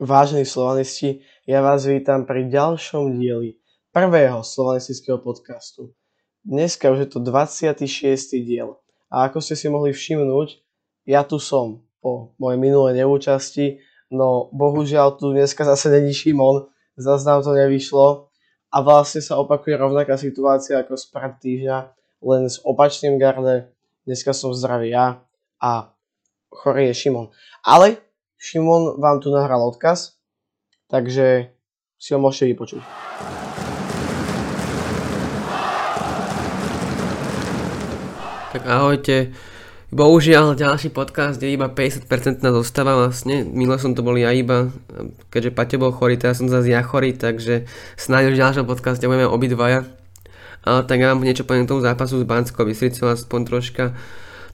Vážení slovanisti, ja vás vítam pri ďalšom dieli prvého slovanistického podcastu. Dneska už je to 26. diel a ako ste si mohli všimnúť, ja tu som po mojej minulej neúčasti, no bohužiaľ tu dneska zase není Šimon, zase nám to nevyšlo a vlastne sa opakuje rovnaká situácia ako z pred týždňa, len s opačným garde. Dneska som zdravý ja a chorý je Šimon. Ale Šimon vám tu nahral odkaz, takže si ho môžete vypočuť. Tak ahojte. Bohužiaľ, ďalší podcast je iba 50% zostáva vlastne. Minule som to bol ja iba, keďže Paťo bol chorý, teraz som zase ja chorý, takže snáď už v ďalšom podcaste budeme obidvaja. Ale tak ja vám niečo poviem k tomu zápasu s Banskou Bystricou aspoň troška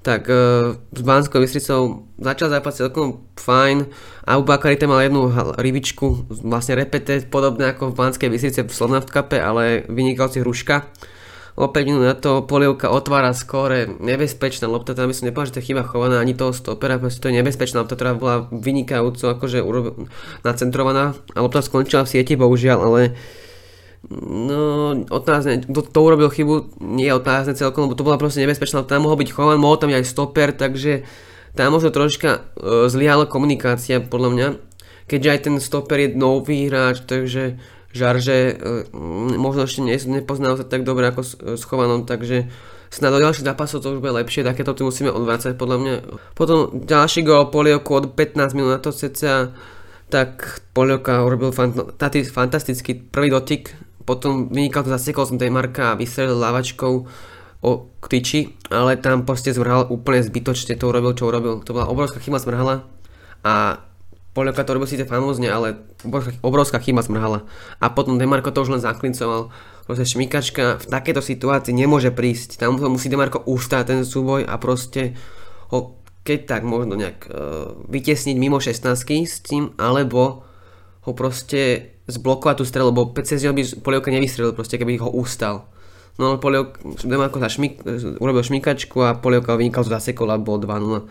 tak uh, s Banskou Bystricou začal zápas celkom fajn. Abu Bakari tam mal jednu rybičku, vlastne repete, podobné ako v Banskej Bystrice v Slovnaft Cupe, ale vynikajúci hruška. O 5 minút na to polievka otvára skóre, nebezpečná lopta, tam by som nepovedal, že to je chyba chovaná ani toho stopera, proste to je nebezpečná lopta, ktorá bola vynikajúco akože nacentrovaná a lopta skončila v sieti bohužiaľ, ale No, otázne, kto to urobil chybu, nie je otázne celkom, lebo to bola proste nebezpečná, tam mohol byť chovan, mohol tam byť aj stoper, takže tam možno troška uh, zlyhala komunikácia podľa mňa, keďže aj ten stoper je nový hráč, takže žarže uh, možno ešte ne, nepoznal sa tak dobre ako s, s chovanom, takže snad do ďalších zápasov to už bude lepšie, takéto tu musíme odvrácať podľa mňa. Potom ďalší gol Polievku od 15 minút na to cca, tak Polievka urobil fant- fantastický prvý dotyk potom vynikal to zasekol som tej Marka a vystrelil lávačkou o tyči, ale tam proste zvrhal úplne zbytočne to urobil, čo urobil. To bola obrovská chyba zmrhala a Polievka to robil síce famózne, ale obrovská, obrovská chyba zmrhala. A potom Demarko to už len zaklincoval. Proste šmikačka v takejto situácii nemôže prísť. Tam musí Demarko ustáť ten súboj a proste ho keď tak možno nejak uh, vytesniť mimo 16 s tým, alebo ho proste zblokovať tú strelu, lebo PCS by Polievka nevystrelil proste, keby ho ustal. No ale Polievka, Demarko sa šmik, urobil šmikačku a Polievka vynikal to zasekol a bol 2-0.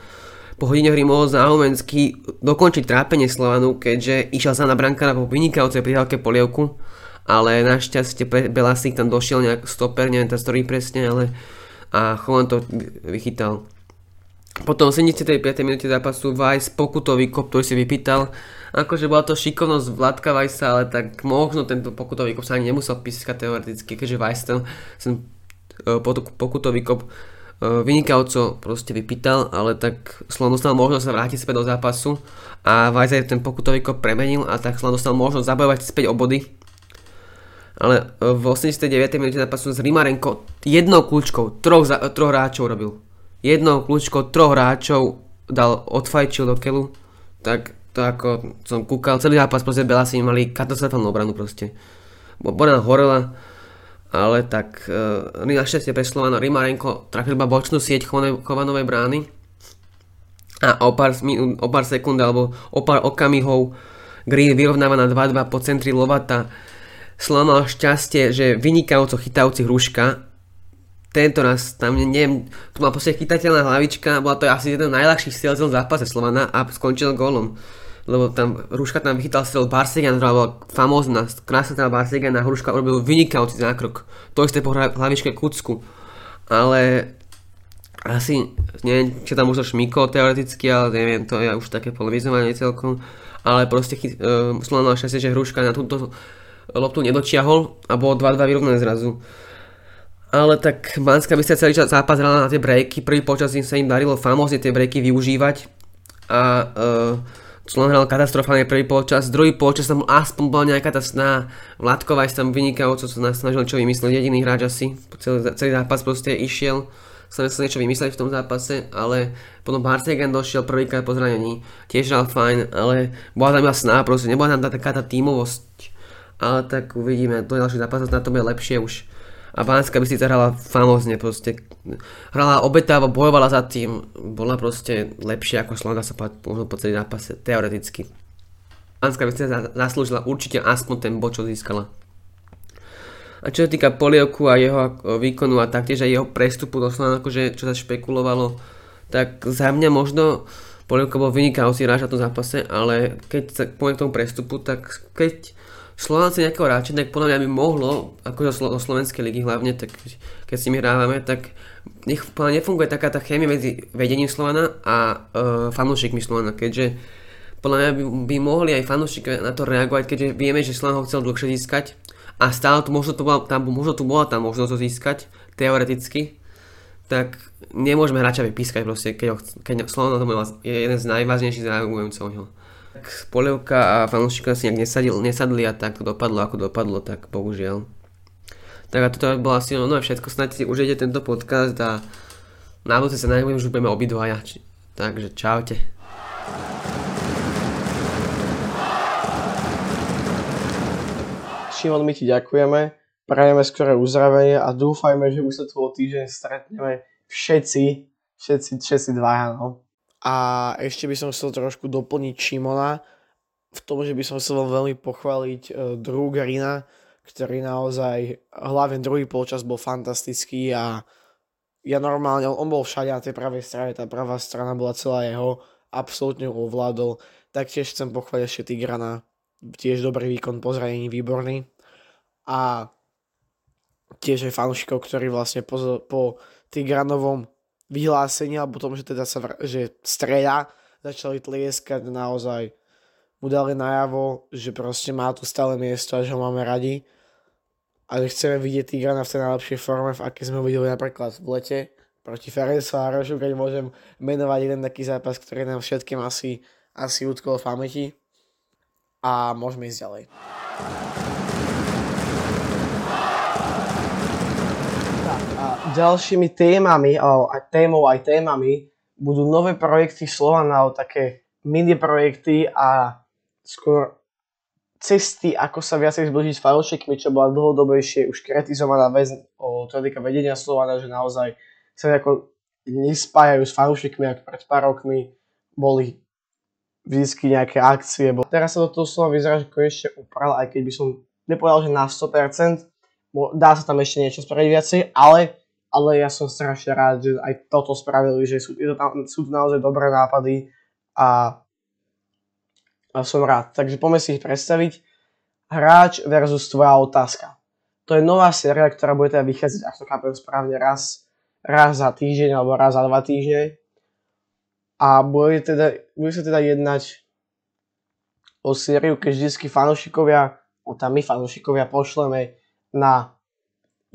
Po hodine hry mohol Záhumensky dokončiť trápenie Slovanu, keďže išiel sa na brankára po vynikajúcej prihrávke Polievku, ale našťastie Belasík tam došiel nejak stoper, neviem tá story presne, ale a Chovan to vychytal. Potom v 75. minúte zápasu Weiss pokutový kop, ktorý si vypýtal. Akože bola to šikovnosť Vladka Weissa, ale tak možno tento pokutový kop sa ani nemusel pískať teoreticky, keďže Weiss ten, ten pokutový kop e, vynikajúco proste vypýtal, ale tak Slovan dostal možnosť sa vrátiť späť do zápasu a Weiss ten pokutový kop premenil a tak Slovan dostal možnosť zabojovať späť o body. Ale e, v 89. minúte zápasu z Rimarenko jednou kľúčkou troch, troch hráčov robil jednou kľúčkou troch hráčov dal, odfajčil do keľu, tak to ako som kúkal, celý zápas proste si mali katastrofálnu obranu proste. Borana horela, ale tak uh, našťastie pre Slovano Rimarenko trafil iba bočnú sieť Chovanovej brány a o pár, o pár sekúnd alebo o pár okamihov Green vyrovnáva na 2-2 po centri Lovata. Slovan mal šťastie, že vynikajúco chytajúci hruška tento raz tam neviem, tu má proste chytateľná hlavička, bola to asi jeden z najľahších strelcov v zápase Slovana a skončil gólom. Lebo tam Hruška tam vychytal strel Barsegan, ktorá bola famózna, krásna strela Barsegan a Hruška urobil vynikajúci zákrok. To isté po hlavičke Kucku. Ale asi, neviem, či tam už Šmiko teoreticky, ale neviem, to je už také polemizovanie celkom. Ale proste chy, uh, Slovan mal šťastie, že Hruška na túto loptu nedočiahol a bolo 2-2 vyrovnané zrazu ale tak Banská sa celý čas zápas hrala na tie breaky, prvý počas im sa im darilo famózne tie breaky využívať. A uh, Slovan hral katastrofálne prvý polčas, druhý polčas tam aspoň bola nejaká tá sná, Vládkova tam vynikajúco sa snažil čo vymyslieť, jediný hráč asi, celý, celý zápas proste išiel, sa sa niečo vymyslieť v tom zápase, ale potom Barcegan došiel prvýkrát po zranení, tiež hral fajn, ale bola tam iba sná, proste. Nebola tam taká tá tímovosť, ale tak uvidíme, do ďalších zápasov na to bude lepšie už a Banská Bystrica hrala famózne proste. Hrala obetavo, bojovala za tým, bola proste lepšia ako Slovana sa možno po celý zápase, teoreticky. Banská Bystrica zaslúžila určite aspoň ten bod, čo získala. A čo sa týka Polievku a jeho výkonu a taktiež aj jeho prestupu do Slovana, akože čo sa špekulovalo, tak za mňa možno Polievka bol vynikajúci hráč na tom zápase, ale keď sa poviem k tomu prestupu, tak keď Slováci nejakého hráča, tak podľa mňa by mohlo, ako zo Slovenskej ligy hlavne, tak keď s nimi hrávame, tak nech, nefunguje taká tá chémia medzi vedením Slovana a uh, fanúšikmi Slovana, keďže podľa mňa by, by mohli aj fanúšiky na to reagovať, keďže vieme, že Slovan ho chcel dlhšie získať a stále tu možno, to bola, tam, možno tu bola tá možnosť to získať, teoreticky, tak nemôžeme hráča vypískať proste, keď, ho, keď Slovan je jeden z najvážnejších záujmujúceho. Polievka a fanúšika si nejak nesadil, nesadli a tak to dopadlo ako dopadlo, tak bohužiaľ. Tak a toto bolo asi ono všetko, snáď si užijete tento podcast a na budúce sa najmä už budeme obidvaja. Takže čaute. Šimon, my ti ďakujeme, prajeme skoré uzdravenie a dúfajme, že už sa tu o týždeň stretneme všetci, všetci, všetci dvaja, no. A ešte by som chcel trošku doplniť Šimona v tom, že by som chcel veľmi pochváliť uh, Drew Garina, ktorý naozaj, hlavne druhý polčas bol fantastický a ja normálne, on, bol všade na tej pravej strane, tá pravá strana bola celá jeho, absolútne ovládol. Taktiež chcem pochváliť ešte Tigrana, tiež dobrý výkon po výborný. A tiež aj fanúšikov, ktorí vlastne po, po Tigranovom vyhlásenia, alebo tom, že teda sa vr- že streľa, začali tlieskať naozaj mu dali najavo, že proste má tu stále miesto a že ho máme radi a že chceme vidieť Tigrana v tej najlepšej forme, v aké sme ho videli napríklad v lete proti Ferencvárošu, keď môžem menovať jeden taký zápas, ktorý nám všetkým asi, asi utkol v pamäti a môžeme ísť ďalej. Ďalšími témami, aj témou, aj témami, budú nové projekty Slovana, také mini projekty a skôr cesty, ako sa viacej zbližiť s fanúšikmi, čo bola dlhodobejšie už kritizovaná vec o týka vedenia Slovana, že naozaj sa nejako nespájajú s fanúšikmi, ako pred pár rokmi boli vždy nejaké akcie. Bo teraz sa do toho slova vyzerá, že konečne upral, aj keď by som nepovedal, že na 100%, dá sa tam ešte niečo spraviť viacej, ale ale ja som strašne rád, že aj toto spravili, že sú, to tam, sú to naozaj dobré nápady a, a som rád. Takže poďme si ich predstaviť. Hráč versus tvoja otázka. To je nová séria, ktorá bude teda vychádzať, ak to chápem správne, raz, raz za týždeň alebo raz za dva týždne. A bude, teda, bude sa teda jednať o sériu, keď vždy fanúšikovia, o tam my fanúšikovia pošleme na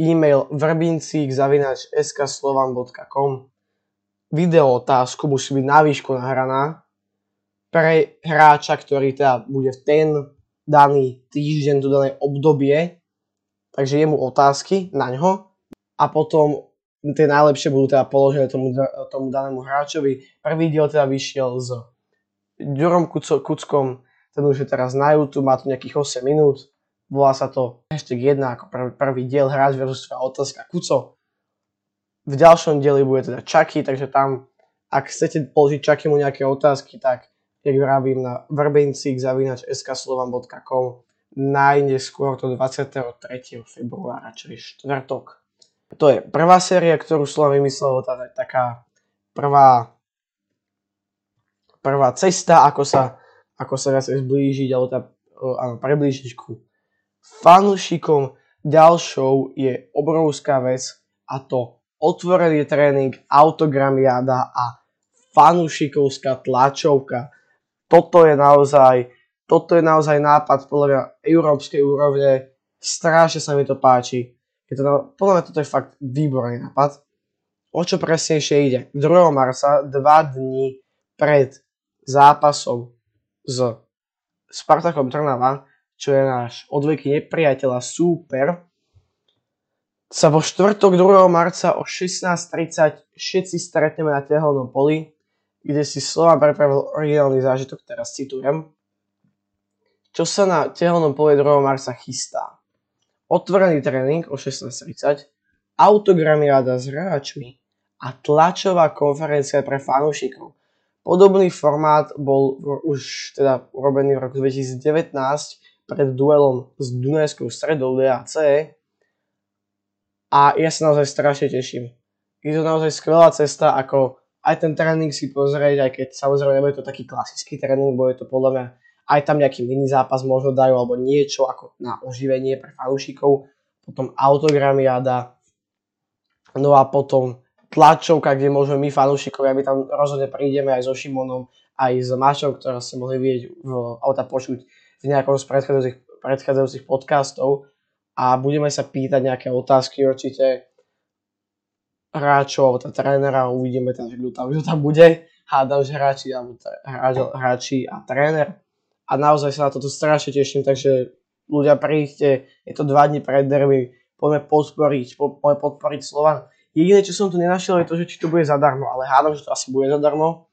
e-mail vrbincík zavinač skslovan.com Video otázku musí byť na výšku nahraná pre hráča, ktorý teda bude v ten daný týždeň, to dané obdobie, takže jemu otázky na ňo. A potom tie najlepšie budú teda položené tomu, tomu danému hráčovi. Prvý diel teda vyšiel s Ďurom Kuckom, ten už je teraz na YouTube, má tu nejakých 8 minút Volá sa to hashtag 1 ako prvý, prvý diel hráč versus tvoja otázka Kuco. V ďalšom dieli bude teda Chucky, takže tam, ak chcete položiť Chuckymu nejaké otázky, tak jak vravím na vrbencik zavinač skslovan.com najneskôr to 23. februára, čo je štvrtok. To je prvá séria, ktorú Slovan vymyslel, tá taká prvá, prvá cesta, ako sa, ako sa viacej zblížiť, alebo tá, áno, priblížiť ku fanúšikom ďalšou je obrovská vec a to otvorený tréning, autogramiada a fanúšikovská tlačovka. Toto je naozaj, toto je naozaj nápad podľa mňa európskej úrovne. Strašne sa mi to páči. Je to, podľa mňa toto je fakt výborný nápad. O čo presnejšie ide? 2. marca, dva dní pred zápasom s Spartakom Trnava, čo je náš odveky nepriateľ a súper, sa vo štvrtok 2. marca o 16.30 všetci stretneme na tehelnom poli, kde si Slovan prepravil originálny zážitok, teraz citujem. Čo sa na tehelnom poli 2. marca chystá? Otvorený tréning o 16.30, autogramiáda s hráčmi a tlačová konferencia pre fanúšikov. Podobný formát bol už teda urobený v roku 2019 pred duelom s Dunajskou stredou DAC a ja sa naozaj strašne teším. Je to naozaj skvelá cesta, ako aj ten tréning si pozrieť, aj keď samozrejme nebude to taký klasický tréning, bude to podľa mňa aj tam nejaký mini zápas možno dajú, alebo niečo ako na oživenie pre fanúšikov, potom autogramiada, no a potom tlačovka, kde môžeme my fanúšikovia, my tam rozhodne prídeme aj so Šimonom, aj s Mašou, ktorá ste mohli vidieť v auta počuť v nejakom z predchádzajúcich, predchádzajúcich podcastov a budeme sa pýtať nejaké otázky určite hráčov, tá trénera, uvidíme tam, kto tam, kto tam bude, hádam, že hráči, alebo hráči a tréner. A naozaj sa na toto strašne teším, takže ľudia príďte, je to dva dní pred derby, poďme podporiť, poďme podporiť Slovan. Jediné, čo som tu nenašiel, je to, že či to bude zadarmo, ale hádam, že to asi bude zadarmo.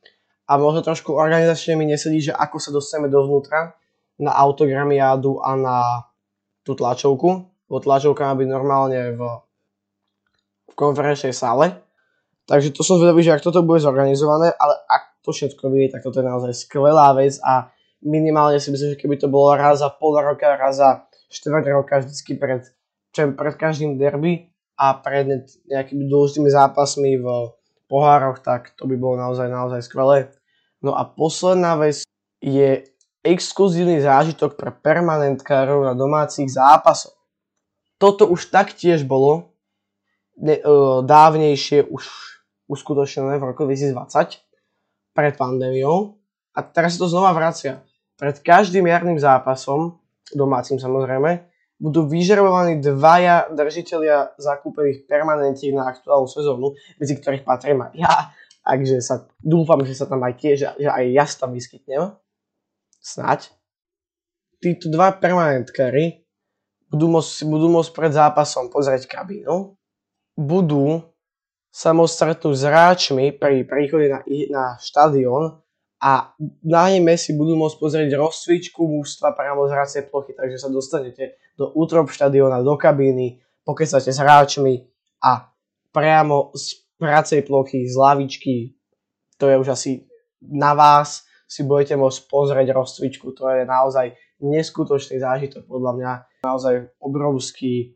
A možno trošku organizačne mi nesedí, že ako sa dostaneme dovnútra na autogramiádu a na tú tlačovku. Bo tlačovka má byť normálne v, v konferenčnej sále. Takže to som zvedavý, že ak toto bude zorganizované, ale ak to všetko vie, tak toto je naozaj skvelá vec a minimálne si myslím, že keby to bolo raz za pol roka, raz za štvrť roka, vždycky pred, pred každým derby a pred nejakými dôležitými zápasmi v pohároch, tak to by bolo naozaj, naozaj skvelé. No a posledná vec je exkluzívny zážitok pre permanentkárov na domácich zápasoch. Toto už taktiež bolo ne, uh, dávnejšie už uskutočnené v roku 2020 pred pandémiou a teraz sa to znova vracia pred každým jarným zápasom, domácim samozrejme, budú vyžrebovaní dvaja držiteľia zakúpených permanentiek na aktuálnu sezónu, medzi ktorých patrím aj ja. Takže sa, dúfam, že sa tam aj tiež, že aj ja sa tam vyskytnem. Snať. Títo dva permanentkári budú môcť, budú môcť pred zápasom pozrieť kabínu. Budú sa môcť stretnúť s hráčmi pri príchode na, na štadión a najmä si budú môcť pozrieť rozcvičku mústva priamo z hracej plochy, takže sa dostanete do útrop štadiona, do kabíny, pokecate s hráčmi a priamo z hracej plochy, z lavičky, to je už asi na vás, si budete môcť pozrieť rozcvičku, to je naozaj neskutočný zážitok podľa mňa, naozaj obrovský,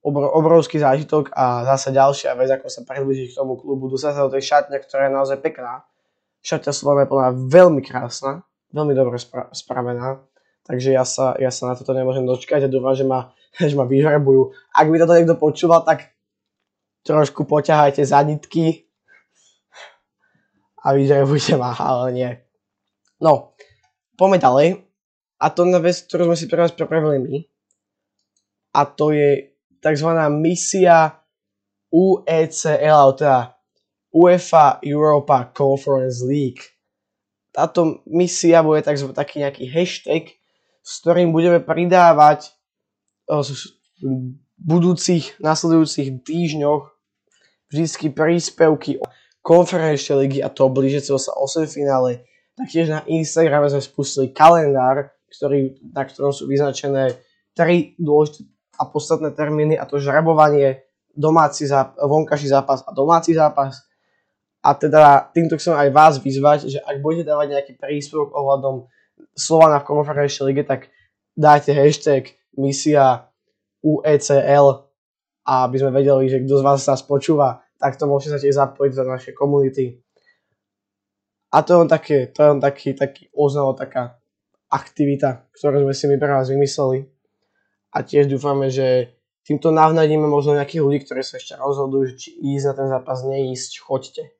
obr- obrovský zážitok a zase ďalšia vec, ako sa približiť k tomu klubu, dostať sa do tej šatne, ktorá je naozaj pekná, Šatia Slovana je podľa veľmi krásna, veľmi dobre spra- spravená, takže ja sa, ja sa na toto nemôžem dočkať a dúfam, že ma, že ma vyžrebujú. Ak by toto niekto počúval, tak trošku poťahajte za nitky a vyžrebujte ma, ale nie. No, poďme ďalej. A to na vec, ktorú sme si pre vás pripravili my. A to je tzv. misia UECL, teda UEFA Europa Conference League. Táto misia bude tzv. taký nejaký hashtag, s ktorým budeme pridávať v budúcich, nasledujúcich týždňoch vždy príspevky o konferenčnej ligy a to blížiaceho sa 8 finále. Taktiež na Instagrame sme spustili kalendár, ktorý, na ktorom sú vyznačené tri dôležité a podstatné termíny a to žrebovanie, domáci zápas, vonkaší zápas a domáci zápas a teda týmto chcem aj vás vyzvať, že ak budete dávať nejaký príspevok ohľadom Slovana v konferenčnej lige, tak dajte hashtag misia UECL aby sme vedeli, že kto z vás nás počúva, tak to môžete sa tiež zapojiť do našej komunity. A to je len, také, to je len taký, taký oznalo, taká aktivita, ktorú sme si my pre vás vymysleli. A tiež dúfame, že týmto navnadíme možno nejakých ľudí, ktorí sa ešte rozhodujú, či ísť na ten zápas, neísť, choďte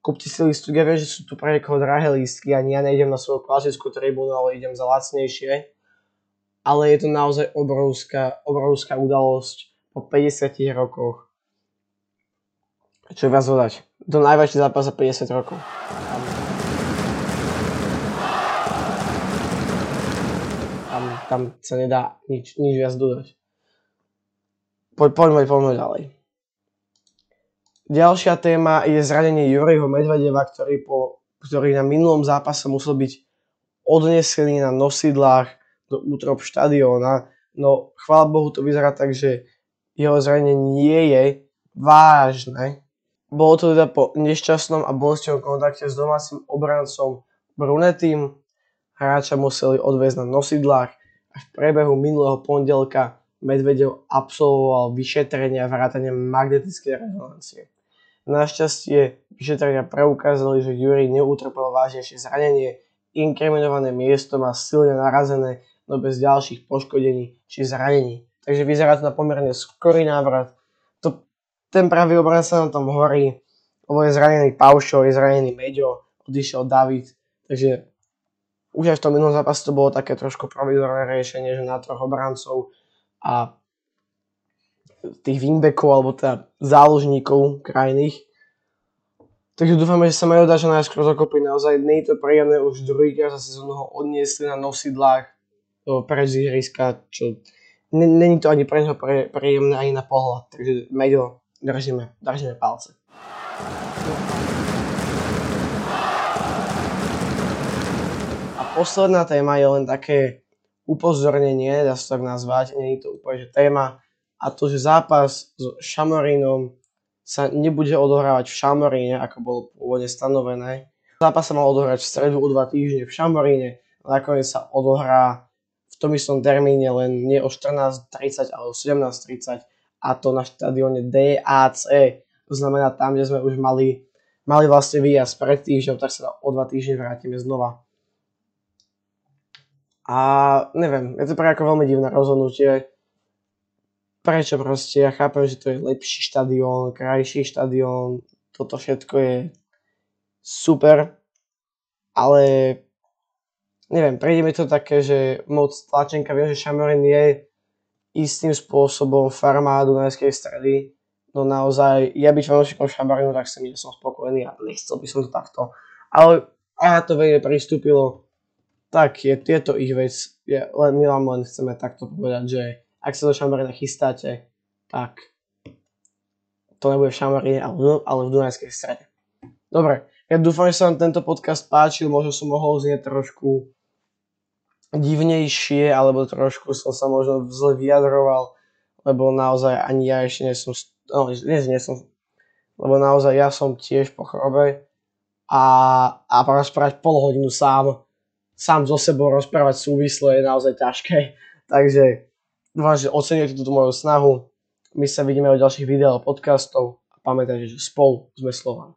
kúpte si lístky, ja viem, že sú tu pre niekoho drahé lístky, ani ja nejdem na svoju klasickú tribúnu, ale idem za lacnejšie. Ale je to naozaj obrovská, obrovská udalosť po 50 rokoch. Čo viac dodať? To najväčší zápas za 50 rokov. Tam, tam sa nedá nič, nič viac dodať. Po, poďme, poďme ďalej. Ďalšia téma je zranenie Jurejho Medvedeva, ktorý, po, ktorý na minulom zápase musel byť odnesený na nosidlách do útrop štadióna. No, chvála Bohu, to vyzerá tak, že jeho zranenie nie je vážne. Bolo to teda po nešťastnom a bolestivom kontakte s domácim obrancom Brunetým. Hráča museli odviezť na nosidlách a v priebehu minulého pondelka Medvedev absolvoval vyšetrenie a vrátanie magnetickej rezonancie. Našťastie vyšetrenia preukázali, že Juri neutrpel vážnejšie zranenie, inkriminované miesto má silne narazené, no bez ďalších poškodení či zranení. Takže vyzerá to na pomerne skorý návrat. To, ten pravý obraz sa na tom horí, lebo je zranený Paušo, je zranený Meďo, odišiel David, takže už aj v tom minulom zápase to bolo také trošku provizorné riešenie, že na troch obrancov a tých wingbackov alebo teda záložníkov krajných. Takže dúfame, že sa majú dať čo najskôr zakopy. Naozaj nie je to príjemné, už druhýkrát za sezónu ho odniesli na nosidlách preč z čo není to ani pre neho príjemné, ani na pohľad. Takže Meďo, držíme, držíme palce. A posledná téma je len také upozornenie, dá sa tak nazvať, nie je to úplne že téma, a to, že zápas s Šamorínom sa nebude odohrávať v Šamoríne, ako bolo pôvodne stanovené. Zápas sa mal odohrať v stredu o dva týždne v Šamoríne, nakoniec sa odohrá v tom istom termíne len nie o 14.30, ale o 17.30 a to na štadióne DAC. To znamená tam, kde sme už mali, mali vlastne výjazd pred týždňom, tak sa o dva týždne vrátime znova. A neviem, je to pre ako veľmi divné rozhodnutie. Prečo proste, ja chápem, že to je lepší štadión, krajší štadión, toto všetko je super, ale neviem, prejde mi to také, že moc tlačenka, viem, že Šamorin je istým spôsobom farma Dunajskej stredy, no naozaj, ja byť fanúšikom Šamarinu, tak som, som spokojný a nechcel by som to takto. Ale to vedie pristúpilo, tak je, je to ich vec. Ja, len, my vám len chceme takto povedať, že ak sa do Šamarina chystáte, tak to nebude v Šamarine, ale v Dunajskej strede. Dobre, ja dúfam, že sa vám tento podcast páčil, možno som mohol znieť trošku divnejšie, alebo trošku som sa možno zle vyjadroval, lebo naozaj ani ja ešte nie som, no dnes nie som, lebo naozaj ja som tiež po chorobe a, a rozprávať pol hodinu sám, sám so sebou rozprávať súvislo je naozaj ťažké, takže Dúfam, že oceníte túto moju snahu. My sa vidíme o ďalších videách podcastov a pamätajte, že spolu sme Slovan.